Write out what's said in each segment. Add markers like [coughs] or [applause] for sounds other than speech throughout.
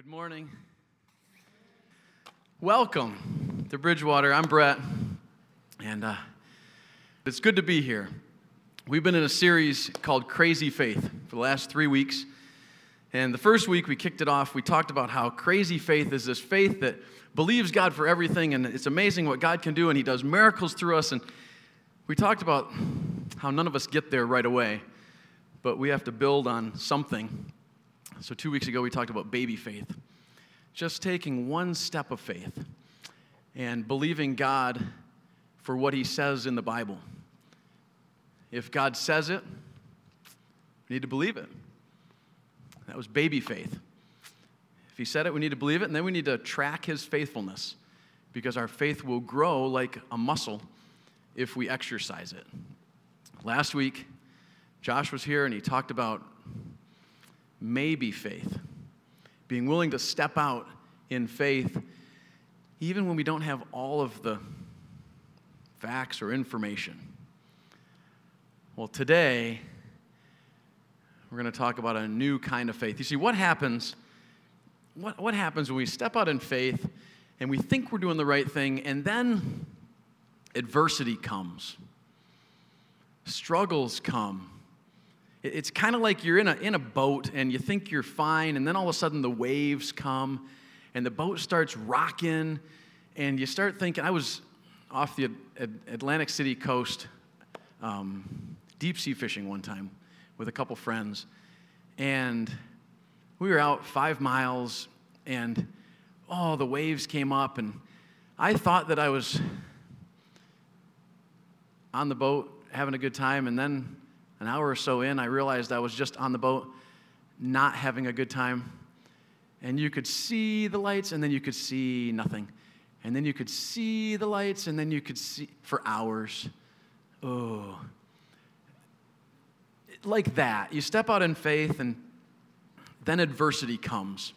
good morning. Welcome to Bridgewater. I'm Brett, and uh, it's good to be here. We've been in a series called Crazy Faith for the last three weeks. And the first week we kicked it off, we talked about how crazy faith is this faith that believes God for everything, and it's amazing what God can do, and He does miracles through us. And we talked about how none of us get there right away, but we have to build on something so, two weeks ago, we talked about baby faith. Just taking one step of faith and believing God for what He says in the Bible. If God says it, we need to believe it. That was baby faith. If He said it, we need to believe it, and then we need to track His faithfulness because our faith will grow like a muscle if we exercise it. Last week, Josh was here and he talked about maybe faith. Being willing to step out in faith, even when we don't have all of the facts or information. Well, today, we're going to talk about a new kind of faith. You see, what happens, what, what happens when we step out in faith and we think we're doing the right thing, and then adversity comes, struggles come, it's kind of like you're in a, in a boat and you think you're fine, and then all of a sudden the waves come and the boat starts rocking, and you start thinking. I was off the Atlantic City coast um, deep sea fishing one time with a couple friends, and we were out five miles, and oh, the waves came up, and I thought that I was on the boat having a good time, and then an hour or so in, I realized I was just on the boat, not having a good time. And you could see the lights, and then you could see nothing. And then you could see the lights, and then you could see for hours. Oh. Like that. You step out in faith, and then adversity comes.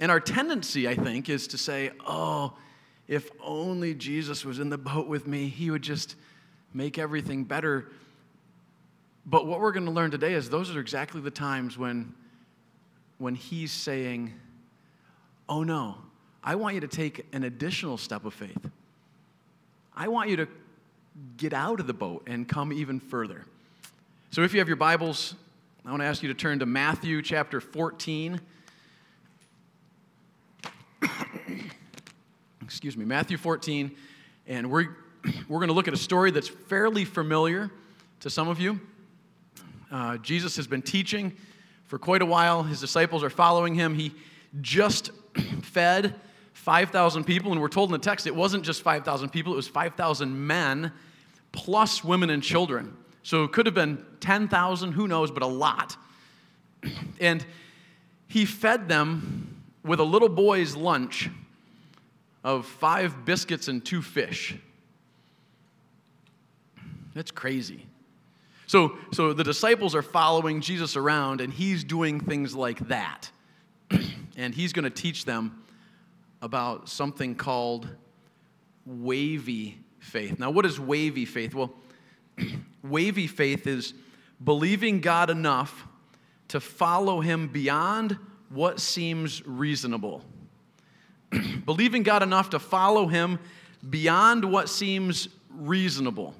And our tendency, I think, is to say, oh, if only Jesus was in the boat with me, he would just make everything better. But what we're going to learn today is those are exactly the times when, when he's saying, Oh no, I want you to take an additional step of faith. I want you to get out of the boat and come even further. So if you have your Bibles, I want to ask you to turn to Matthew chapter 14. [coughs] Excuse me, Matthew 14. And we're [clears throat] we're going to look at a story that's fairly familiar to some of you. Uh, Jesus has been teaching for quite a while. His disciples are following him. He just [clears throat] fed 5,000 people, and we're told in the text it wasn't just 5,000 people, it was 5,000 men plus women and children. So it could have been 10,000, who knows, but a lot. [clears throat] And he fed them with a little boy's lunch of five biscuits and two fish. That's crazy. So, so the disciples are following Jesus around, and he's doing things like that. [clears throat] and he's going to teach them about something called wavy faith. Now, what is wavy faith? Well, [clears throat] wavy faith is believing God enough to follow him beyond what seems reasonable. [clears throat] believing God enough to follow him beyond what seems reasonable.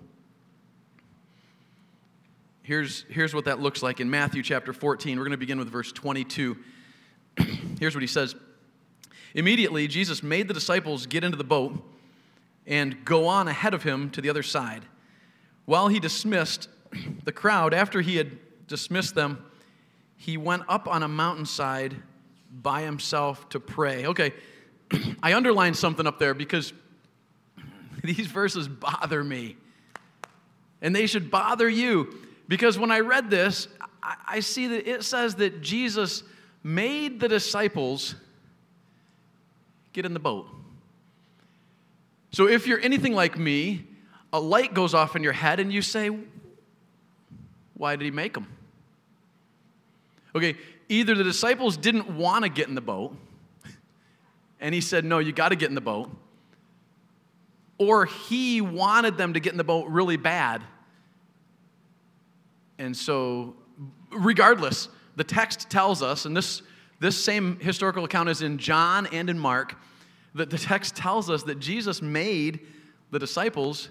Here's, here's what that looks like in Matthew chapter 14. We're going to begin with verse 22. [clears throat] here's what he says Immediately, Jesus made the disciples get into the boat and go on ahead of him to the other side. While he dismissed [clears throat] the crowd, after he had dismissed them, he went up on a mountainside by himself to pray. Okay, [clears throat] I underlined something up there because [laughs] these verses bother me. And they should bother you. Because when I read this, I see that it says that Jesus made the disciples get in the boat. So if you're anything like me, a light goes off in your head and you say, Why did he make them? Okay, either the disciples didn't want to get in the boat, and he said, No, you got to get in the boat, or he wanted them to get in the boat really bad and so, regardless, the text tells us, and this, This same historical account is in John and in Mark. That the text tells us that Jesus made the disciples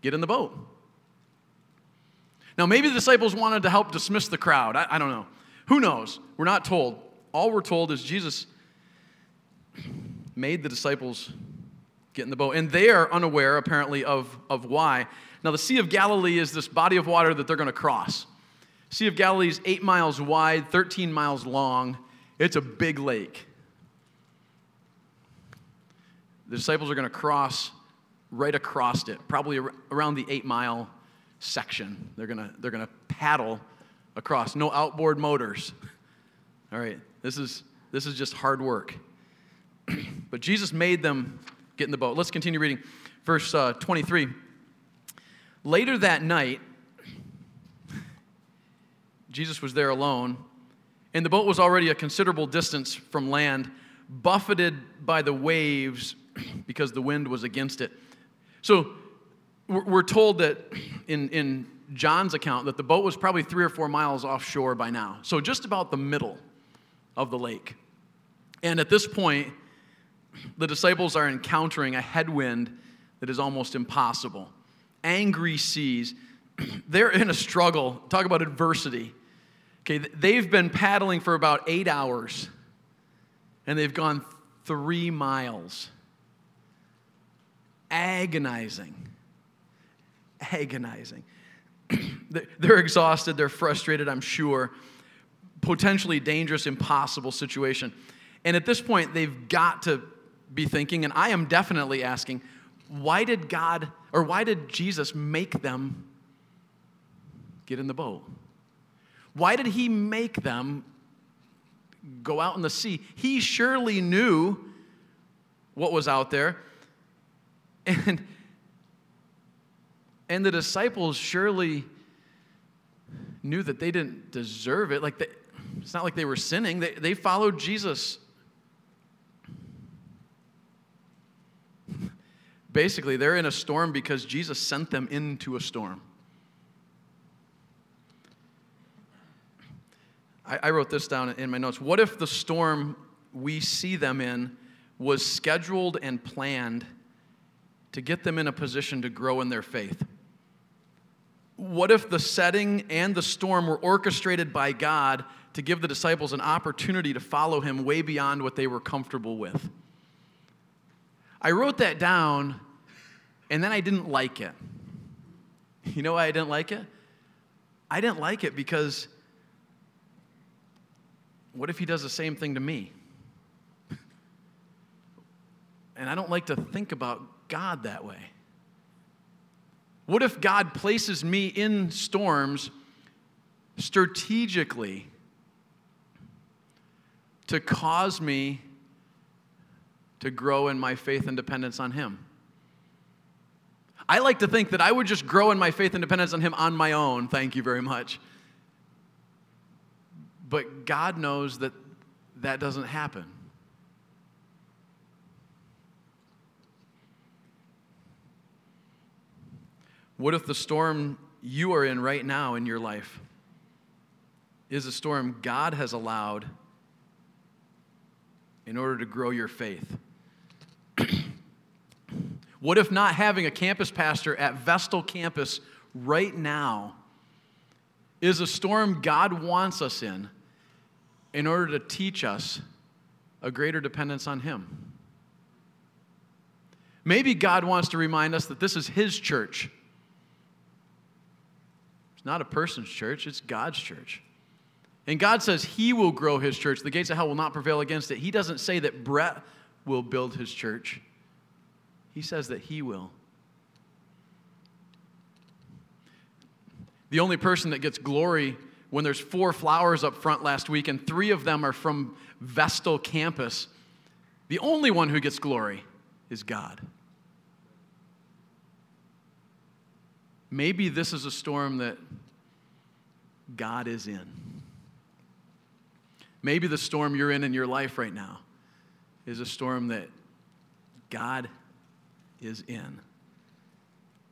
get in the boat. Now, maybe the disciples wanted to help dismiss the crowd. I, I don't know. Who knows? We're not told. All we're told is Jesus made the disciples get in the boat. And they are unaware, apparently, of, of why. Now, the Sea of Galilee is this body of water that they're going to cross. Sea of Galilee is eight miles wide, 13 miles long. It's a big lake. The disciples are going to cross right across it, probably around the eight mile section. They're going to they're going to paddle across. No outboard motors. All right, this is, this is just hard work. [clears throat] but Jesus made them get in the boat. Let's continue reading. Verse uh, 23. Later that night, Jesus was there alone, and the boat was already a considerable distance from land, buffeted by the waves [clears throat] because the wind was against it. So we're told that in, in John's account that the boat was probably three or four miles offshore by now. So just about the middle of the lake. And at this point, the disciples are encountering a headwind that is almost impossible. Angry seas. [clears throat] They're in a struggle. Talk about adversity. Okay, they've been paddling for about eight hours, and they've gone three miles. Agonizing. Agonizing. [clears throat] they're exhausted, they're frustrated, I'm sure. Potentially dangerous, impossible situation. And at this point, they've got to be thinking, and I am definitely asking, why did God or why did Jesus make them get in the boat? Why did he make them go out in the sea? He surely knew what was out there. And and the disciples surely knew that they didn't deserve it. Like, they, it's not like they were sinning, they, they followed Jesus. Basically, they're in a storm because Jesus sent them into a storm. I, I wrote this down in my notes. What if the storm we see them in was scheduled and planned to get them in a position to grow in their faith? What if the setting and the storm were orchestrated by God to give the disciples an opportunity to follow him way beyond what they were comfortable with? I wrote that down and then I didn't like it. You know why I didn't like it? I didn't like it because what if he does the same thing to me? [laughs] And I don't like to think about God that way. What if God places me in storms strategically to cause me to grow in my faith and dependence on Him? I like to think that I would just grow in my faith and dependence on Him on my own. Thank you very much. But God knows that that doesn't happen. What if the storm you are in right now in your life is a storm God has allowed in order to grow your faith? What if not having a campus pastor at Vestal campus right now is a storm God wants us in in order to teach us a greater dependence on Him? Maybe God wants to remind us that this is His church it's not a person's church, it's God's church. And God says He will grow His church. The gates of hell will not prevail against it. He doesn't say that Brett will build His church, He says that He will. The only person that gets glory when there's four flowers up front last week and three of them are from Vestal campus, the only one who gets glory is God. Maybe this is a storm that God is in. Maybe the storm you're in in your life right now is a storm that God is in.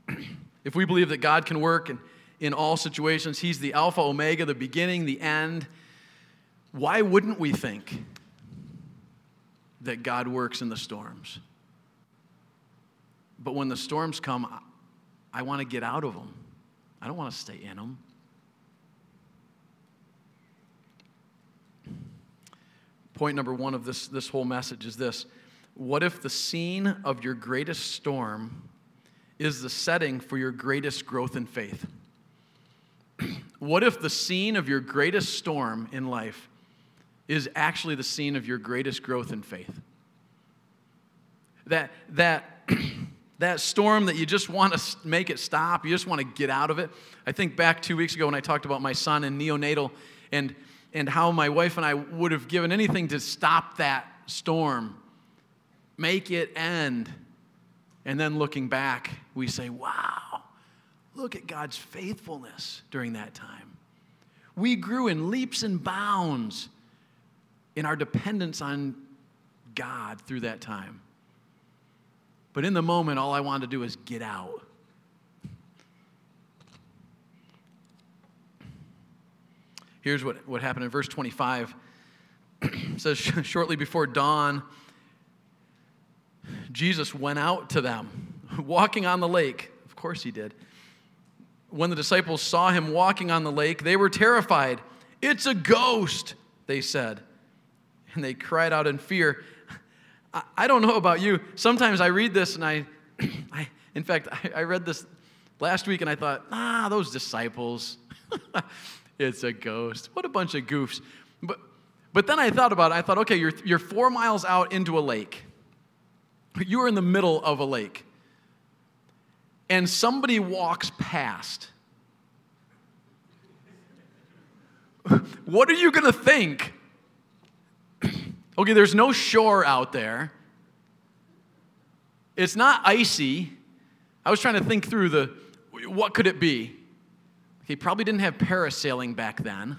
[clears throat] if we believe that God can work in, in all situations, He's the Alpha, Omega, the beginning, the end, why wouldn't we think that God works in the storms? But when the storms come, I want to get out of them. I don't want to stay in them. Point number one of this, this whole message is this What if the scene of your greatest storm is the setting for your greatest growth in faith? [clears throat] what if the scene of your greatest storm in life is actually the scene of your greatest growth in faith? That, that, [clears throat] that storm that you just want to make it stop, you just want to get out of it. I think back two weeks ago when I talked about my son in neonatal and, and how my wife and I would have given anything to stop that storm, make it end. And then looking back, we say, wow, look at God's faithfulness during that time. We grew in leaps and bounds in our dependence on God through that time. But in the moment, all I wanted to do is get out. Here's what, what happened in verse 25. [clears throat] it says, [laughs] Shortly before dawn, Jesus went out to them, [laughs] walking on the lake. Of course he did. When the disciples saw him walking on the lake, they were terrified. It's a ghost, they said. And they cried out in fear. [laughs] I don't know about you. Sometimes I read this and I, [clears throat] I in fact, I, I read this last week and I thought, ah, those disciples. [laughs] it's a ghost. What a bunch of goofs. But, but then I thought about it. I thought, okay, you're, you're four miles out into a lake. [laughs] You're in the middle of a lake. And somebody walks past. [laughs] what are you going to think? [clears throat] Okay, there's no shore out there. It's not icy. I was trying to think through the what could it be? He probably didn't have parasailing back then.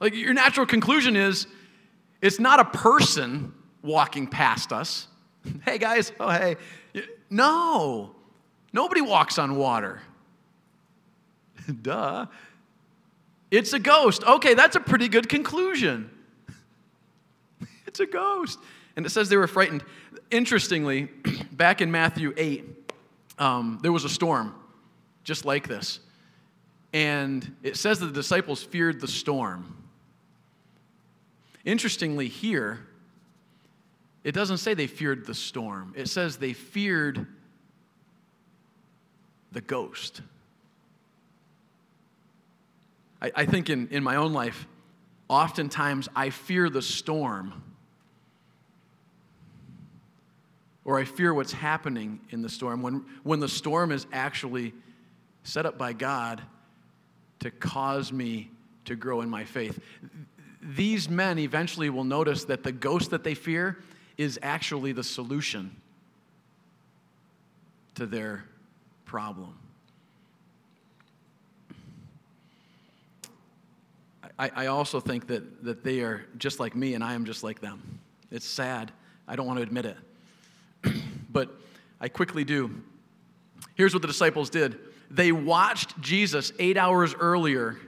Like your natural conclusion is it's not a person walking past us. [laughs] hey guys, oh hey. No. Nobody walks on water. [laughs] Duh. It's a ghost. Okay, that's a pretty good conclusion. [laughs] it's a ghost. And it says they were frightened. Interestingly, [clears throat] back in Matthew 8, um, there was a storm just like this. And it says that the disciples feared the storm. Interestingly, here, it doesn't say they feared the storm, it says they feared the ghost. I, I think in, in my own life, oftentimes I fear the storm or I fear what's happening in the storm when, when the storm is actually set up by God to cause me to grow in my faith. These men eventually will notice that the ghost that they fear is actually the solution to their problem. I, I also think that, that they are just like me and I am just like them. It's sad. I don't want to admit it. [clears throat] but I quickly do. Here's what the disciples did they watched Jesus eight hours earlier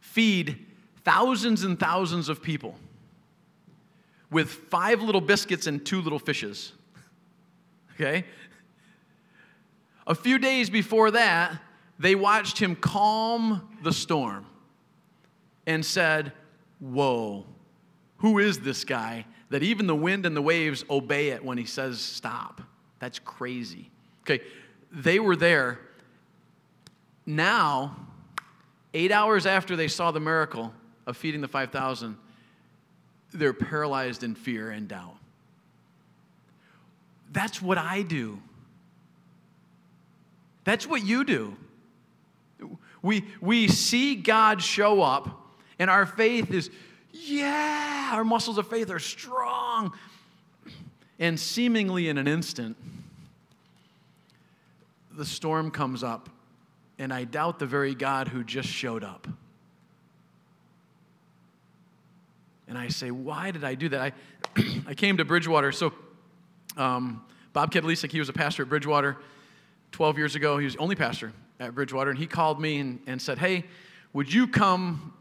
feed thousands and thousands of people with five little biscuits and two little fishes. Okay? A few days before that, they watched him calm the storm and said, Whoa, who is this guy that even the wind and the waves obey it when he says stop? That's crazy. Okay, they were there. Now, eight hours after they saw the miracle of feeding the 5,000, they're paralyzed in fear and doubt. That's what I do. That's what you do. We, we see God show up and our faith is, yeah, our muscles of faith are strong. And seemingly in an instant, the storm comes up, and I doubt the very God who just showed up. And I say, why did I do that? I, [clears throat] I came to Bridgewater. So, um, Bob Kedlisek, he was a pastor at Bridgewater 12 years ago. He was the only pastor at Bridgewater. And he called me and, and said, hey, would you come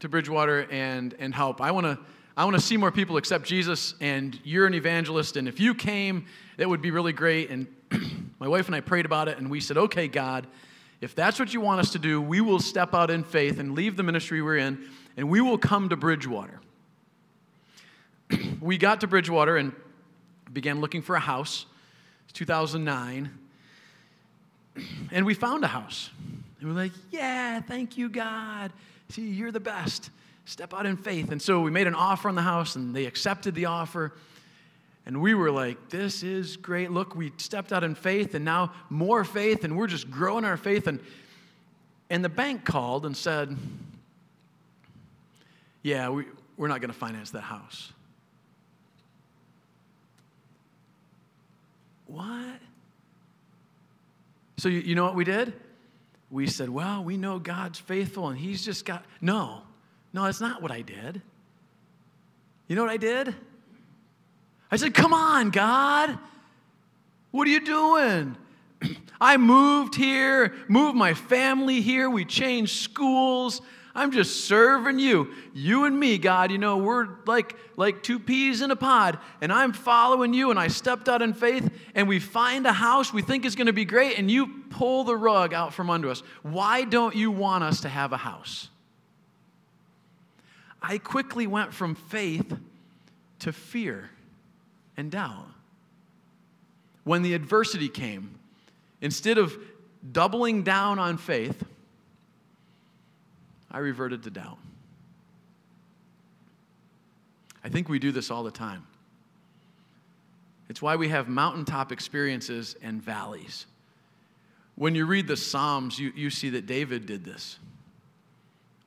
to Bridgewater and, and help? I want to I want to see more people accept Jesus, and you're an evangelist. And if you came, that would be really great. And [clears throat] my wife and I prayed about it, and we said, okay, God, if that's what you want us to do, we will step out in faith and leave the ministry we're in, and we will come to Bridgewater. [clears throat] we got to Bridgewater and began looking for a house. It's 2009. [clears throat] And we found a house. And we're like, yeah, thank you, God. See, you're the best. Step out in faith. And so we made an offer on the house, and they accepted the offer. And we were like, this is great. Look, we stepped out in faith, and now more faith, and we're just growing our faith. And, and the bank called and said, yeah, we, we're not going to finance that house. What? So, you, you know what we did? We said, Well, we know God's faithful and He's just got. No, no, that's not what I did. You know what I did? I said, Come on, God. What are you doing? [clears throat] I moved here, moved my family here, we changed schools. I'm just serving you. You and me, God, you know, we're like, like two peas in a pod, and I'm following you, and I stepped out in faith, and we find a house we think is going to be great, and you pull the rug out from under us. Why don't you want us to have a house? I quickly went from faith to fear and doubt. When the adversity came, instead of doubling down on faith, I reverted to doubt. I think we do this all the time. It's why we have mountaintop experiences and valleys. When you read the Psalms, you, you see that David did this.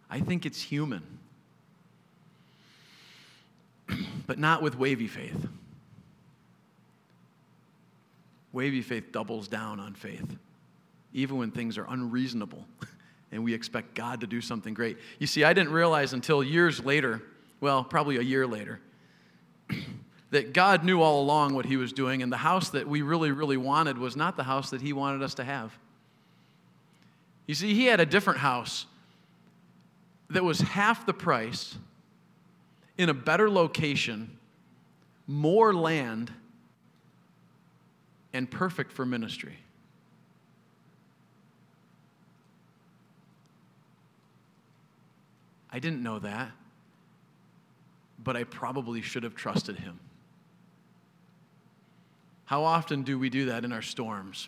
I think it's human, [clears throat] but not with wavy faith. Wavy faith doubles down on faith, even when things are unreasonable. [laughs] and we expect God to do something great. You see, I didn't realize until years later, well, probably a year later, [clears throat] that God knew all along what He was doing, and the house that we really, really wanted was not the house that He wanted us to have. You see, He had a different house that was half the price, in a better location, more land, and perfect for ministry. I didn't know that, but I probably should have trusted him. How often do we do that in our storms?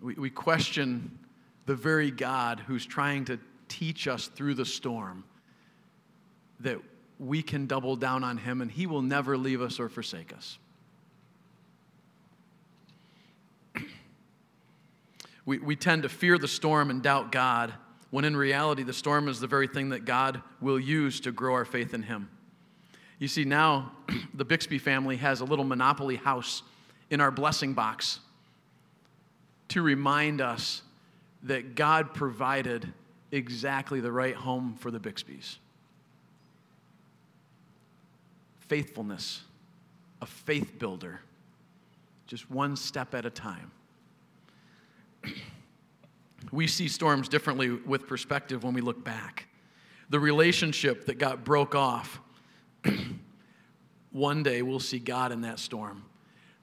We, we question the very God who's trying to teach us through the storm that we can double down on him and he will never leave us or forsake us. [clears throat] we, we tend to fear the storm and doubt God when in reality, the storm is the very thing that God will use to grow our faith in Him. You see, now [clears throat] the Bixby family has a little monopoly house in our blessing box to remind us that God provided exactly the right home for the Bixbys. Faithfulness, a faith builder, just one step at a time. [clears throat] We see storms differently with perspective when we look back. The relationship that got broke off, [clears throat] one day we'll see God in that storm.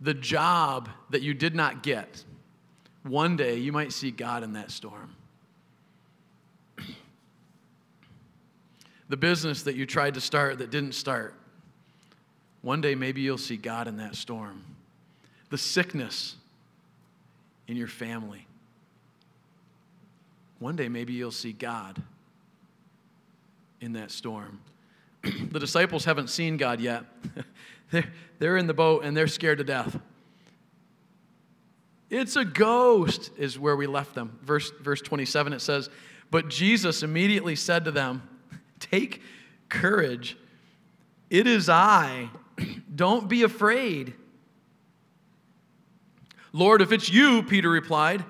The job that you did not get, one day you might see God in that storm. [clears throat] the business that you tried to start that didn't start, one day maybe you'll see God in that storm. The sickness in your family, one day maybe you'll see God in that storm. [clears throat] the disciples haven't seen God yet. [laughs] they're, they're in the boat and they're scared to death. It's a ghost, is where we left them. Verse, verse 27, it says, But Jesus immediately said to them, Take courage. It is I. [clears throat] Don't be afraid. Lord, if it's you, Peter replied,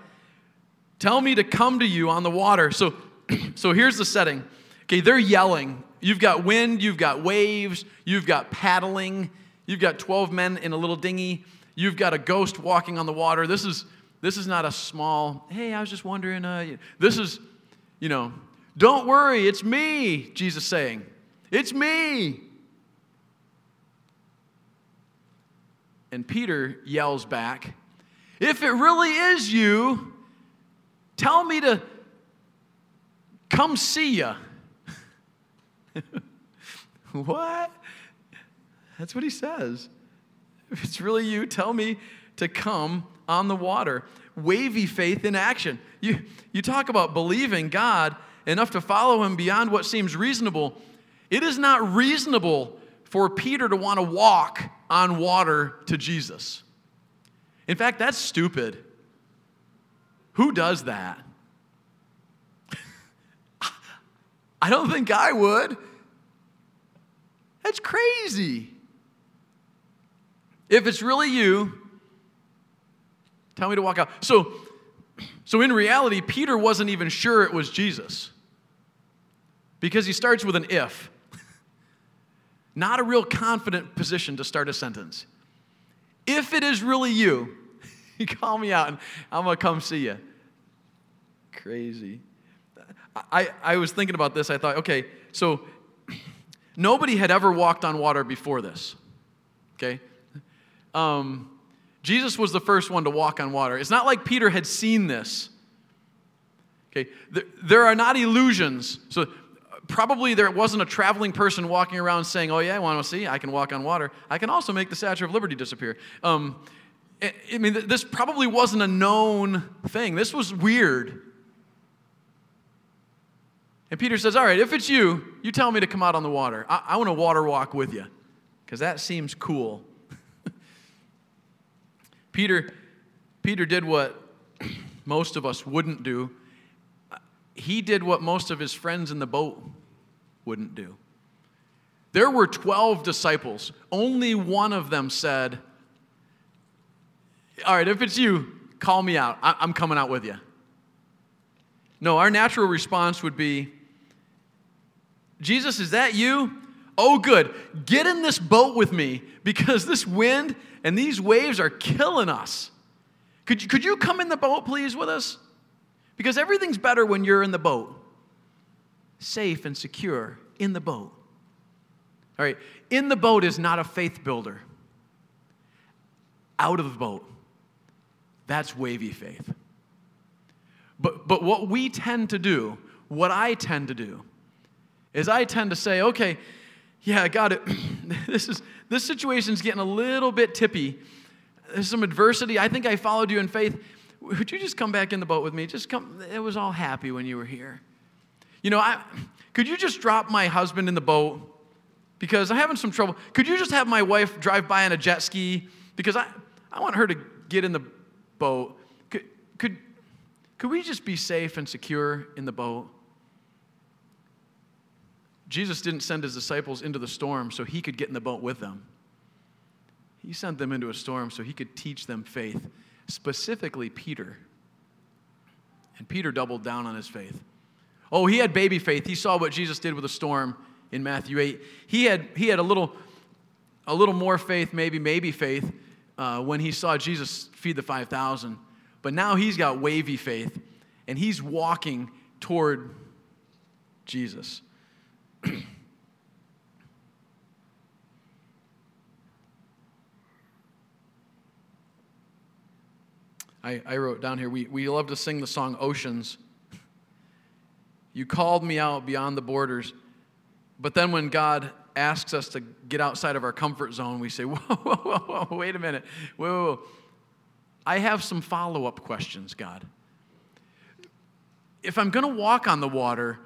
Tell me to come to you on the water. So, [clears throat] so here's the setting. Okay, they're yelling. You've got wind, you've got waves, you've got paddling, you've got 12 men in a little dinghy, you've got a ghost walking on the water. This is this is not a small, hey, I was just wondering. Uh, this is You know, don't worry, it's me, Jesus saying. It's me. And Peter yells back, If it really is you, tell me to come see you. [laughs] what? That's what he says. If it's really you, tell me to come on the water. Wavy faith in action. You, you talk about believing God enough to follow him beyond what seems reasonable. It is not reasonable for Peter to want to walk on water to Jesus. In fact, that's stupid. Who does that? [laughs] I don't think I would. That's crazy. If it's really you, tell me to walk out. So, so in reality, Peter wasn't even sure it was Jesus because he starts with an if. [laughs] Not a real confident position to start a sentence. If it is really you, [laughs] you call me out and I'm going to come see you. Crazy. I, I was thinking about this. I thought, okay, so [clears throat] nobody had ever walked on water before this. Okay? Um, Jesus was the first one to walk on water. It's not like Peter had seen this. Okay? There, there are not illusions. So probably there wasn't a traveling person walking around saying, Oh, yeah, I want to see, I can walk on water. I can also make the Statue of Liberty disappear. Um, I mean, this probably wasn't a known thing. This was weird. And Peter says, All right, if it's you, you tell me to come out on the water. I, I want to water walk with you because that seems cool. [laughs] Peter, Peter did what [clears throat] most of us wouldn't do. He did what most of his friends in the boat wouldn't do. There were 12 disciples. Only one of them said, All right, if it's you, call me out. I'm coming out with you. No, our natural response would be, Jesus, is that you? Oh, good. Get in this boat with me because this wind and these waves are killing us. Could you, could you come in the boat, please, with us? Because everything's better when you're in the boat, safe and secure in the boat. All right, in the boat is not a faith builder. Out of the boat, that's wavy faith. But, but what we tend to do, what I tend to do, is I tend to say, okay, yeah, got it. [clears throat] this is this situation's getting a little bit tippy. There's some adversity. I think I followed you in faith. Would you just come back in the boat with me? Just come. It was all happy when you were here. You know, I could you just drop my husband in the boat because I'm having some trouble. Could you just have my wife drive by on a jet ski because I I want her to get in the boat. Could could could we just be safe and secure in the boat? Jesus didn't send his disciples into the storm so he could get in the boat with them. He sent them into a storm so he could teach them faith, specifically Peter. And Peter doubled down on his faith. Oh, he had baby faith. He saw what Jesus did with the storm in Matthew 8. He had, he had a, little, a little more faith, maybe, maybe faith, uh, when he saw Jesus feed the 5,000. But now he's got wavy faith, and he's walking toward Jesus. [clears throat] I, I wrote down here, we, we love to sing the song Oceans. You called me out beyond the borders. But then when God asks us to get outside of our comfort zone, we say, [laughs] whoa, whoa, whoa, whoa wait a minute. Whoa, whoa, whoa. I have some follow up questions, God. If I'm going to walk on the water,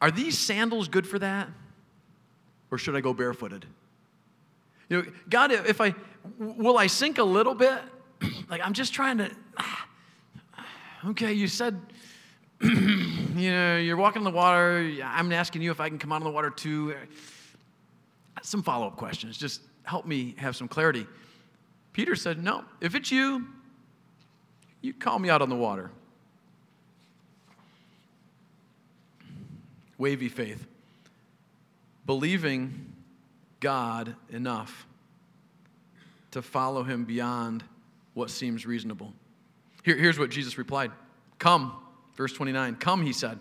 are these sandals good for that? Or should I go barefooted? You know, God, if I, will I sink a little bit? [clears throat] like, I'm just trying to, [sighs] okay, you said, [clears throat] you know, you're walking in the water. I'm asking you if I can come out of the water too. Some follow up questions. Just help me have some clarity. Peter said, No, if it's you, you call me out on the water. Wavy faith. Believing God enough to follow him beyond what seems reasonable. Here, here's what Jesus replied Come, Verse 29 Come, he said.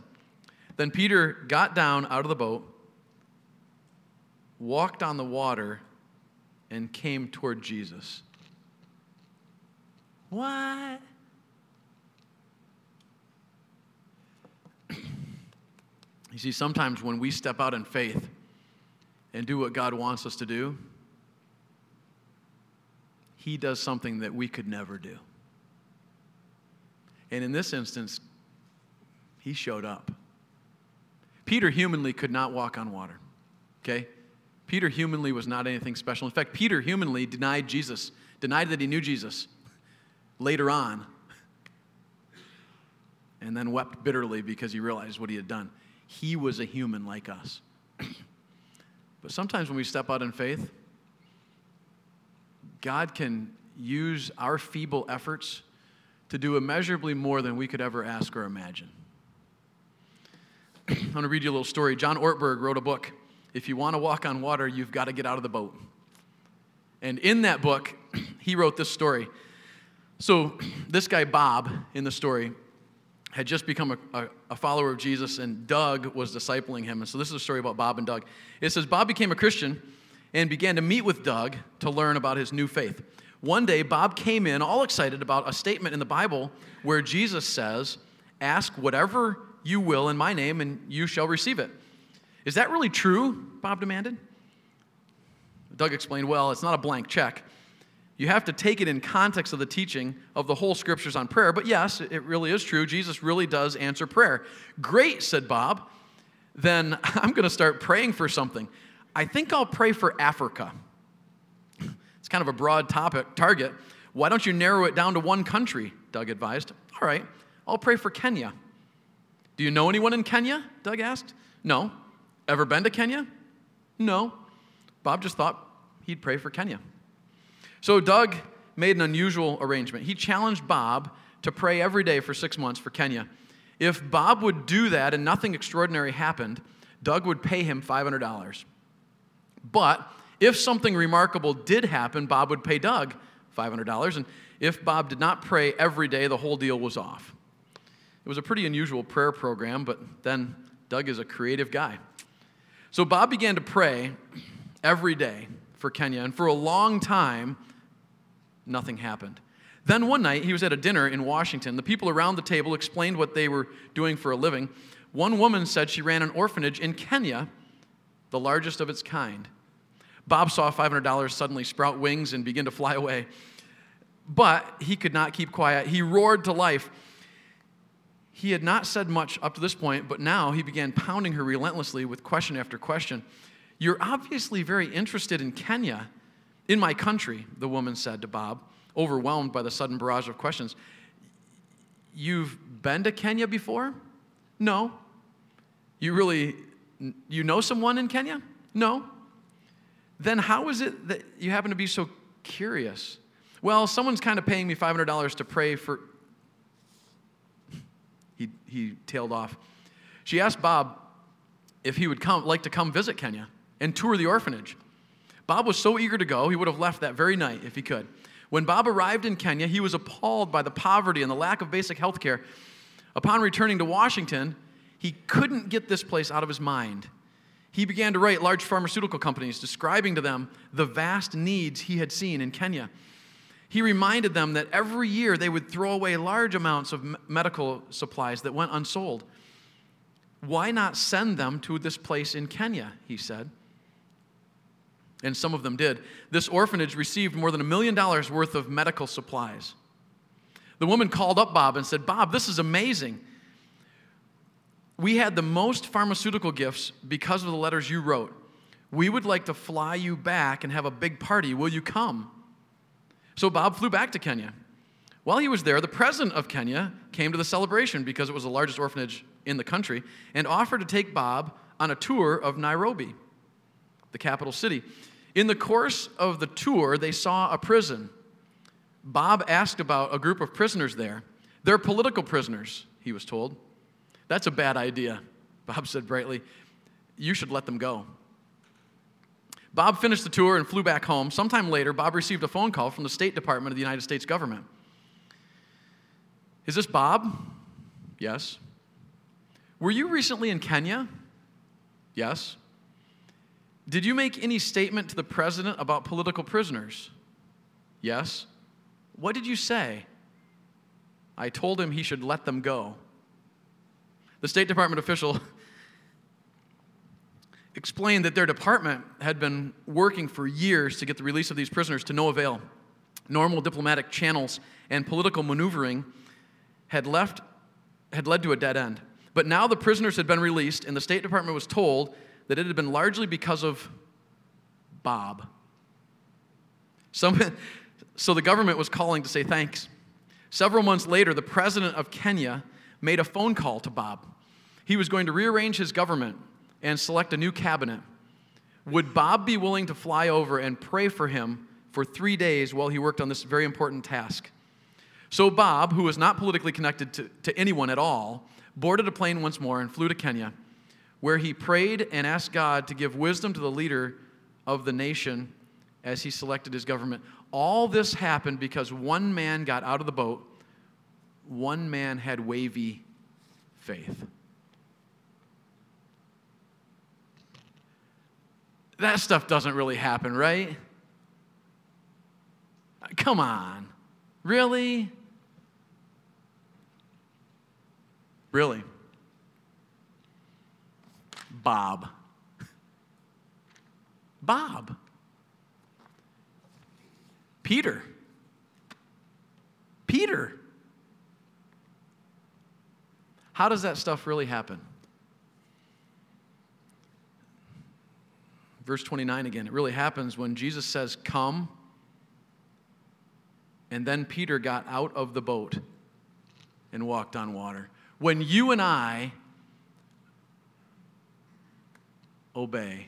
Then Peter got down out of the boat, walked on the water, and came toward Jesus. What? [clears throat] You see, sometimes when we step out in faith and do what God wants us to do, He does something that we could never do. And in this instance, He showed up. Peter humanly could not walk on water, okay? Peter humanly was not anything special. In fact, Peter humanly denied Jesus, denied that he knew Jesus later on, and then wept bitterly because he realized what he had done. He was a human like us. [clears throat] but sometimes when we step out in faith, God can use our feeble efforts to do immeasurably more than we could ever ask or imagine. [clears throat] I'm going to read you a little story. John Ortberg wrote a book. If you want to walk on water, you've got to get out of the boat. And in that book, [clears throat] he wrote this story. So, [clears throat] this guy, Bob, in the story, had just become a, a, a, follower of Jesus, and Doug was discipling him. And so, this is a story about Bob and Doug. It says Bob became a Christian and began to meet with Doug to learn about his new faith. One day, Bob came in all excited about a statement in the Bible where Jesus says, Ask whatever you will in my name, and you shall receive it. Is that really true? Bob demanded. Doug explained, Well, it's not a blank check. You have to take it in context of the teaching of the whole scriptures on prayer. But yes, it really is true. Jesus really does answer prayer. Great, said Bob. Then [laughs] I'm going to start praying for something. I think I'll pray for Africa. [clears throat] It's kind of a broad topic, target. Why don't you narrow it down to one country? Doug advised. All right, I'll pray for Kenya. Do you know anyone in Kenya? Doug asked. No. Ever been to Kenya? No. Bob just thought he'd pray for Kenya. So Doug made an unusual arrangement. He challenged Bob to pray every day for six months for Kenya. If Bob would do that and nothing extraordinary happened, Doug would pay him $500. But if something remarkable did happen, Bob would pay Doug $500. And if Bob did not pray every day, the whole deal was off. It was a pretty unusual prayer program, but then Doug is a creative guy. So Bob began to pray every day for Kenya, and for a long time, nothing happened. Then one night, he was at a dinner in Washington. The people around the table explained what they were doing for a living. One woman said she ran an orphanage in Kenya, the largest of its kind. Bob saw $500 suddenly sprout wings and begin to fly away. But he could not keep quiet. He roared to life. He had not said much up to this point, but now he began pounding her relentlessly with question after question. You're obviously very interested in Kenya, in my country, the woman said to Bob, overwhelmed by the sudden barrage of questions. You've been to Kenya before? No. You really you know someone in Kenya? No. Then how is it that you happen to be so curious? Well, someone's kind of paying me $500 to pray for he, he tailed off. She asked Bob if he would come, like to come visit Kenya and tour the orphanage. Bob was so eager to go, he would have left that very night if he could. When Bob arrived in Kenya, he was appalled by the poverty and the lack of basic health care. Upon returning to Washington, he couldn't get this place out of his mind. He began to write large pharmaceutical companies, describing to them the vast needs he had seen in Kenya. He reminded them that every year they would throw away large amounts of medical supplies that went unsold. Why not send them to this place in Kenya? He said. And some of them did. This orphanage received more than a million dollars worth of medical supplies. The woman called up Bob and said, Bob, this is amazing. We had the most pharmaceutical gifts because of the letters you wrote. We would like to fly you back and have a big party. Will you come? So Bob flew back to Kenya. While he was there, the president of Kenya came to the celebration because it was the largest orphanage in the country and offered to take Bob on a tour of Nairobi, the capital city. In the course of the tour, they saw a prison. Bob asked about a group of prisoners there. They're political prisoners, he was told. That's a bad idea, Bob said brightly. You should let them go. Bob finished the tour and flew back home. Sometime later, Bob received a phone call from the State Department of the United States government. Is this Bob? Yes. Were you recently in Kenya? Yes. Did you make any statement to the president about political prisoners? Yes. What did you say? I told him he should let them go. The State Department official explained that their department had been working for years to get the release of these prisoners to no avail. Normal diplomatic channels and political maneuvering had left had led to a dead end. But now the prisoners had been released, and the State Department was told that it had been largely because of Bob. Some, so the government was calling to say thanks. Several months later, the president of Kenya made a phone call to Bob. He was going to rearrange his government and select a new cabinet. Would Bob be willing to fly over and pray for him for three days while he worked on this very important task? So Bob, who was not politically connected to, to anyone at all, boarded a plane once more and flew to Kenya, where he prayed and asked God to give wisdom to the leader of the nation as he selected his government. All this happened because one man got out of the boat, one man had wavy faith. That stuff doesn't really happen, right? Come on. Really? Really? Bob. Bob. Peter. Peter. How does that stuff really happen? Verse 29 again. It really happens when Jesus says, Come. And then Peter got out of the boat and walked on water when you and I obey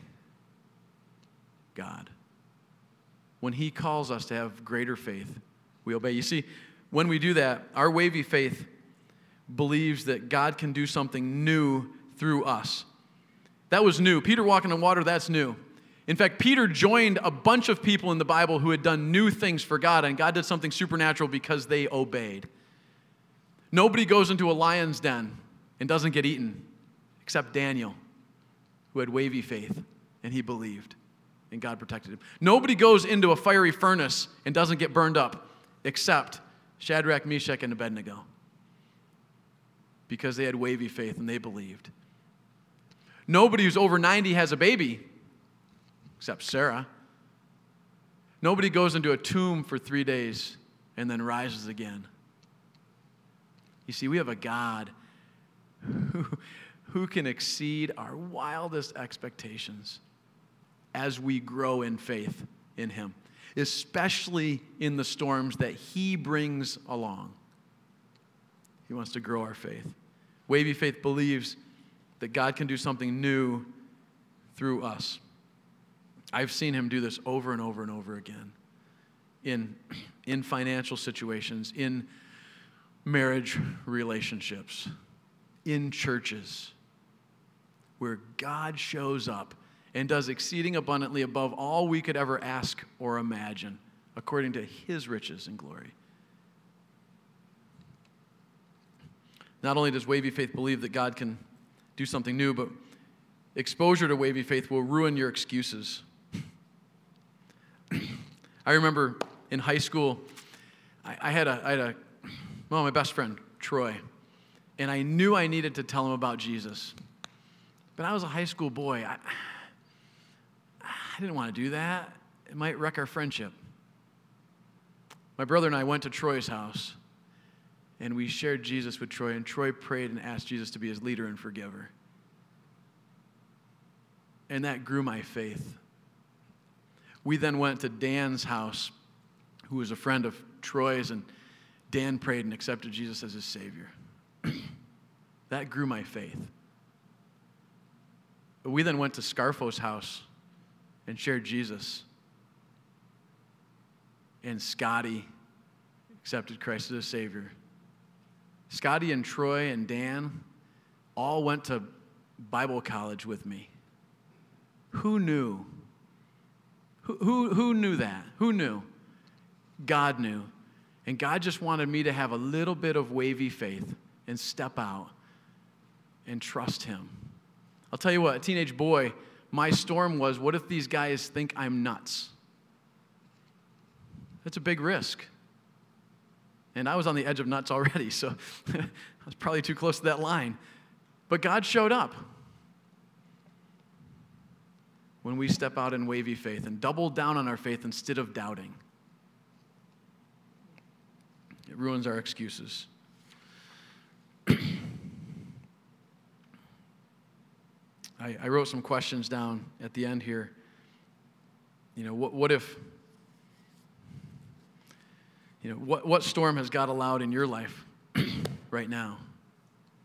God. When He calls us to have greater faith, we obey. You see, when we do that, our wavy faith believes that God can do something new through us. That was new. Peter walking on water, that's new. In fact, Peter joined a bunch of people in the Bible who had done new things for God, and God did something supernatural because they obeyed. Nobody goes into a lion's den and doesn't get eaten except Daniel, who had wavy faith and he believed, and God protected him. Nobody goes into a fiery furnace and doesn't get burned up except Shadrach, Meshach, and Abednego because they had wavy faith and they believed. Nobody who's over 90 has a baby except Sarah. Nobody goes into a tomb for three days and then rises again you see, we have a God who, who can exceed our wildest expectations as we grow in faith in Him, especially in the storms that He brings along. He wants to grow our faith. Wavy faith believes that God can do something new through us. I've seen him do this over and over and over again in, [clears throat] in financial situations, in marriage relationships, in churches, where God shows up and does exceeding abundantly above all we could ever ask or imagine, according to his riches and glory. Not only does wavy faith believe that God can do something new, but exposure to wavy faith will ruin your excuses. I remember in high school, I, I, had, a, I had a well, my best friend, Troy. And I knew I needed to tell him about Jesus. But I was a high school boy. I, I didn't want to do that. It might wreck our friendship. My brother and I went to Troy's house, and we shared Jesus with Troy, and Troy prayed and asked Jesus to be his leader and forgiver. And that grew my faith. We then went to Dan's house, who was a friend of Troy's, and Dan prayed and accepted Jesus as his Savior. [clears throat] that grew my faith. We then went to Scarfo's house and shared Jesus. And Scotty accepted Christ as a Savior. Scotty and Troy and Dan all went to Bible college with me. Who knew? Who, who, who knew that? Who knew? God knew. And God just wanted me to have a little bit of wavy faith and step out and trust Him. I'll tell you what, a teenage boy, my storm was what if these guys think I'm nuts? That's a big risk. And I was on the edge of nuts already, so [laughs] I was probably too close to that line. But God showed up when we step out in wavy faith and double down on our faith instead of doubting. It ruins our excuses. [clears throat] I, I, wrote some questions down at the end here. You know, what, what if, you know, what, what storm has God allowed in your life [clears throat] right now?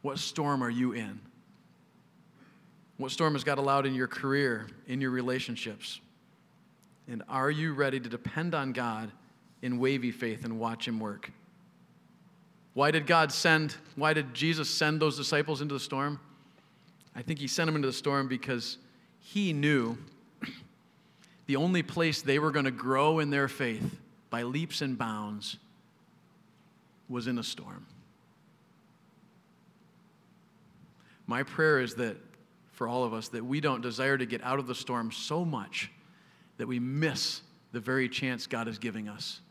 What storm are you in? What storm has God allowed in your career, in your relationships? And are you ready to depend on God in wavy faith and watch Him work? Why did God send, why did Jesus send those disciples into the storm? I think He sent them into the storm because He knew [clears throat] the only place they were going to grow in their faith by leaps and bounds was in a storm. My prayer is that for all of us, that we don't desire to get out of the storm so much that we miss the very chance God is giving us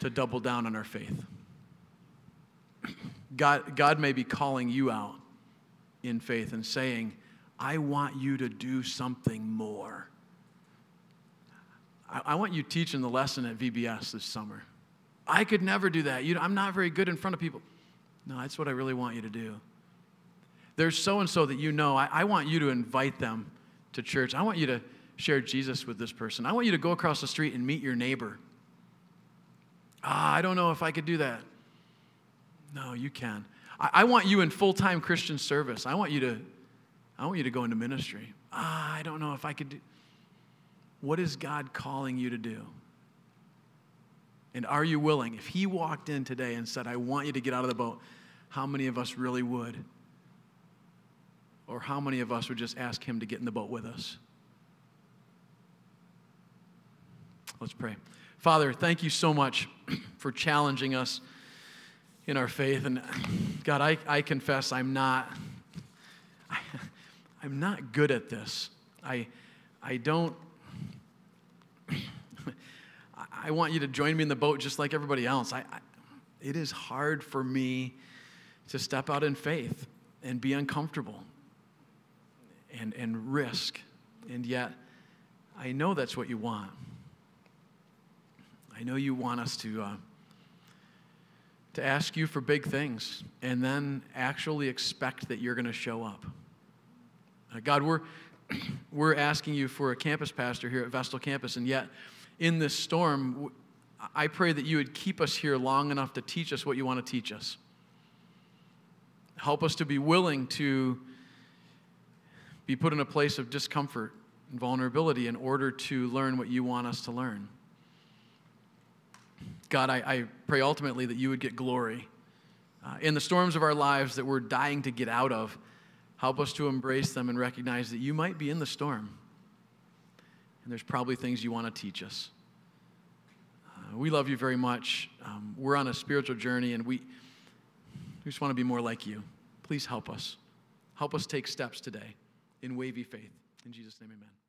to double down on our faith. [clears throat] God, God may be calling you out in faith and saying, I want you to do something more. I, I want you teaching the lesson at VBS this summer. I could never do that. You know, I'm not very good in front of people. No, that's what I really want you to do. There's so and so that you know. I, I want you to invite them to church. I want you to share Jesus with this person. I want you to go across the street and meet your neighbor. Ah, I don't know if I could do that. No, you can. I, I want you in full time Christian service. I want you to, I want you to go into ministry. Ah, I don't know if I could do. What is God calling you to do? And are you willing? If He walked in today and said, I want you to get out of the boat, how many of us really would? Or how many of us would just ask Him to get in the boat with us? Let's pray. Father, thank you so much [clears throat] for challenging us in our faith. And [sighs] God, I, I confess I'm not, I, [laughs] I'm not good at this. I, I don't, [clears throat] I want you to join me in the boat just like everybody else. I, I, it is hard for me to step out in faith and be uncomfortable and, and risk. And yet, I know that's what you want. I know you want us to. Uh, to ask you for big things and then actually expect that you're going to show up. Uh, God, we're, [clears throat] we're asking you for a campus pastor here at Vestal Campus, and yet in this storm, I pray that you would keep us here long enough to teach us what you want to teach us. Help us to be willing to be put in a place of discomfort and vulnerability in order to learn what you want us to learn. God, I, I pray ultimately that you would get glory. Uh, in the storms of our lives that we're dying to get out of, help us to embrace them and recognize that you might be in the storm. And there's probably things you want to teach us. Uh, we love you very much. Um, we're on a spiritual journey and we, we just want to be more like you. Please help us. Help us take steps today in wavy faith. In Jesus' name, amen.